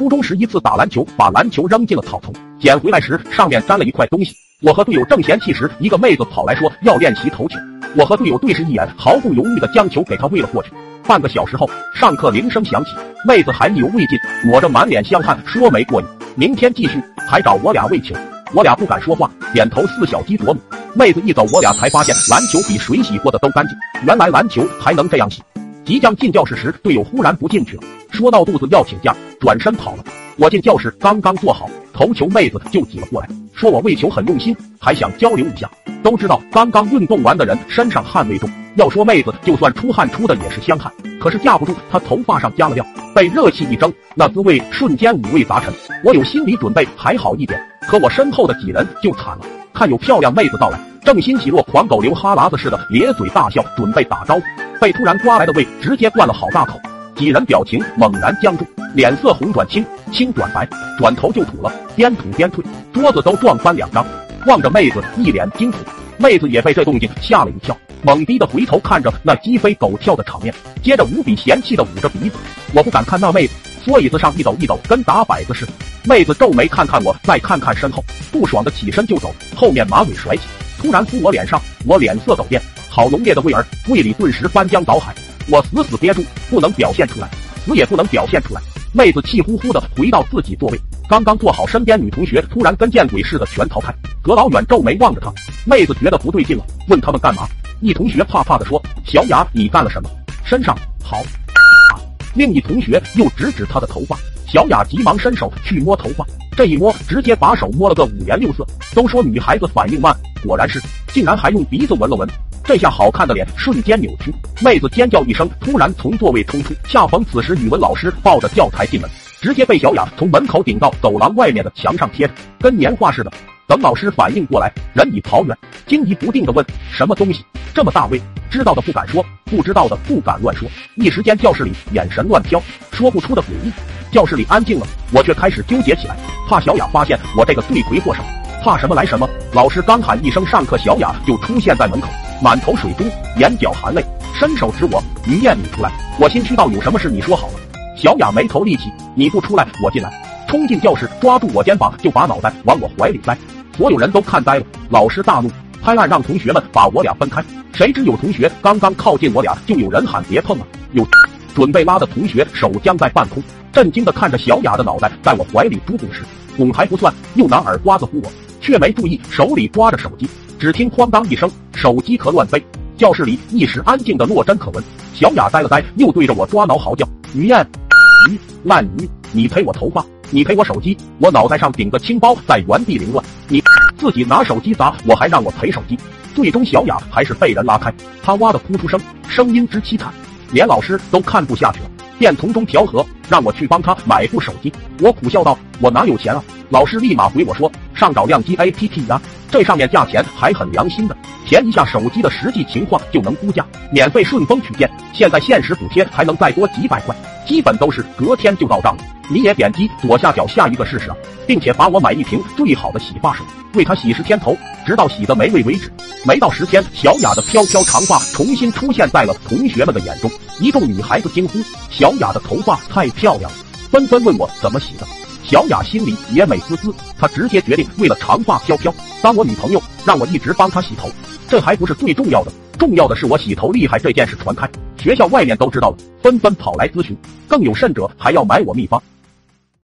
初中时一次打篮球，把篮球扔进了草丛，捡回来时上面沾了一块东西。我和队友正嫌弃时，一个妹子跑来说要练习投球。我和队友对视一眼，毫不犹豫地将球给她喂了过去。半个小时后，上课铃声响起，妹子还意犹未尽，抹着满脸香汗说没过瘾，明天继续，还找我俩喂球。我俩不敢说话，点头似小鸡啄米。妹子一走，我俩才发现篮球比水洗过的都干净。原来篮球还能这样洗。即将进教室时，队友忽然不进去了，说闹肚子要请假，转身跑了。我进教室刚刚坐好投球，妹子就挤了过来，说我喂球很用心，还想交流一下。都知道刚刚运动完的人身上汗味重，要说妹子就算出汗出的也是香汗，可是架不住她头发上加了料，被热气一蒸，那滋味瞬间五味杂陈。我有心理准备还好一点，可我身后的几人就惨了。看有漂亮妹子到来，正欣喜若狂狗流哈喇子似的咧嘴大笑，准备打招呼，被突然刮来的胃直接灌了好大口。几人表情猛然僵住，脸色红转青，青转白，转头就吐了，边吐边退，桌子都撞翻两张。望着妹子一脸惊恐，妹子也被这动静吓了一跳，懵逼的回头看着那鸡飞狗跳的场面，接着无比嫌弃的捂着鼻子。我不敢看那妹子，缩椅子上一抖一抖，跟打摆子似的。妹子皱眉看看我，再看看身后，不爽的起身就走，后面马尾甩起，突然扑我脸上，我脸色陡变，好浓烈的味儿，胃里顿时翻江倒海，我死死憋住，不能表现出来，死也不能表现出来。妹子气呼呼的回到自己座位，刚刚坐好，身边女同学突然跟见鬼似的全逃开，隔老远皱眉望着她。妹子觉得不对劲了，问他们干嘛？一同学怕怕的说：“小雅，你干了什么？身上好。”另一同学又指指她的头发。小雅急忙伸手去摸头发，这一摸，直接把手摸了个五颜六色。都说女孩子反应慢，果然是，竟然还用鼻子闻了闻，这下好看的脸瞬间扭曲。妹子尖叫一声，突然从座位冲出。恰逢此时，语文老师抱着教材进门，直接被小雅从门口顶到走廊外面的墙上贴着，跟年画似的。等老师反应过来，人已跑远，惊疑不定的问：“什么东西这么大味？”知道的不敢说，不知道的不敢乱说。一时间教室里眼神乱飘，说不出的诡异。教室里安静了，我却开始纠结起来，怕小雅发现我这个罪魁祸首。怕什么来什么，老师刚喊一声上课，小雅就出现在门口，满头水珠，眼角含泪，伸手指我：“于燕，你出来。”我心虚道：“有什么事你说好了。”小雅眉头立起：“你不出来，我进来。”冲进教室，抓住我肩膀就把脑袋往我怀里塞。所有人都看呆了，老师大怒，拍案让同学们把我俩分开。谁知有同学刚刚靠近我俩，就有人喊别碰啊！有准备拉的同学手僵在半空。震惊的看着小雅的脑袋在我怀里嘟嘟时，拱还不算，又拿耳刮子呼我，却没注意手里抓着手机。只听哐当一声，手机壳乱飞，教室里一时安静的落针可闻。小雅呆了呆，又对着我抓挠嚎叫：“于燕，鱼烂鱼，你赔我头发，你赔我手机，我脑袋上顶个青包在原地凌乱，你自己拿手机砸我，还让我赔手机。”最终小雅还是被人拉开，她哇的哭出声，声音之凄惨，连老师都看不下去了。便从中调和，让我去帮他买部手机。我苦笑道：“我哪有钱啊？”老师立马回我说：“上找靓机 APP 呀，这上面价钱还很良心的，填一下手机的实际情况就能估价，免费顺丰取件，现在限时补贴还能再多几百块，基本都是隔天就到账了。你也点击左下角下一个试试啊，并且把我买一瓶最好的洗发水，为他洗十天头，直到洗的没味为止。没到十天，小雅的飘飘长发重新出现在了同学们的眼中。”一众女孩子惊呼：“小雅的头发太漂亮了！”纷纷问我怎么洗的。小雅心里也美滋滋，她直接决定为了长发飘飘当我女朋友，让我一直帮她洗头。这还不是最重要的，重要的是我洗头厉害这件事传开，学校外面都知道了，纷纷跑来咨询，更有甚者还要买我秘方。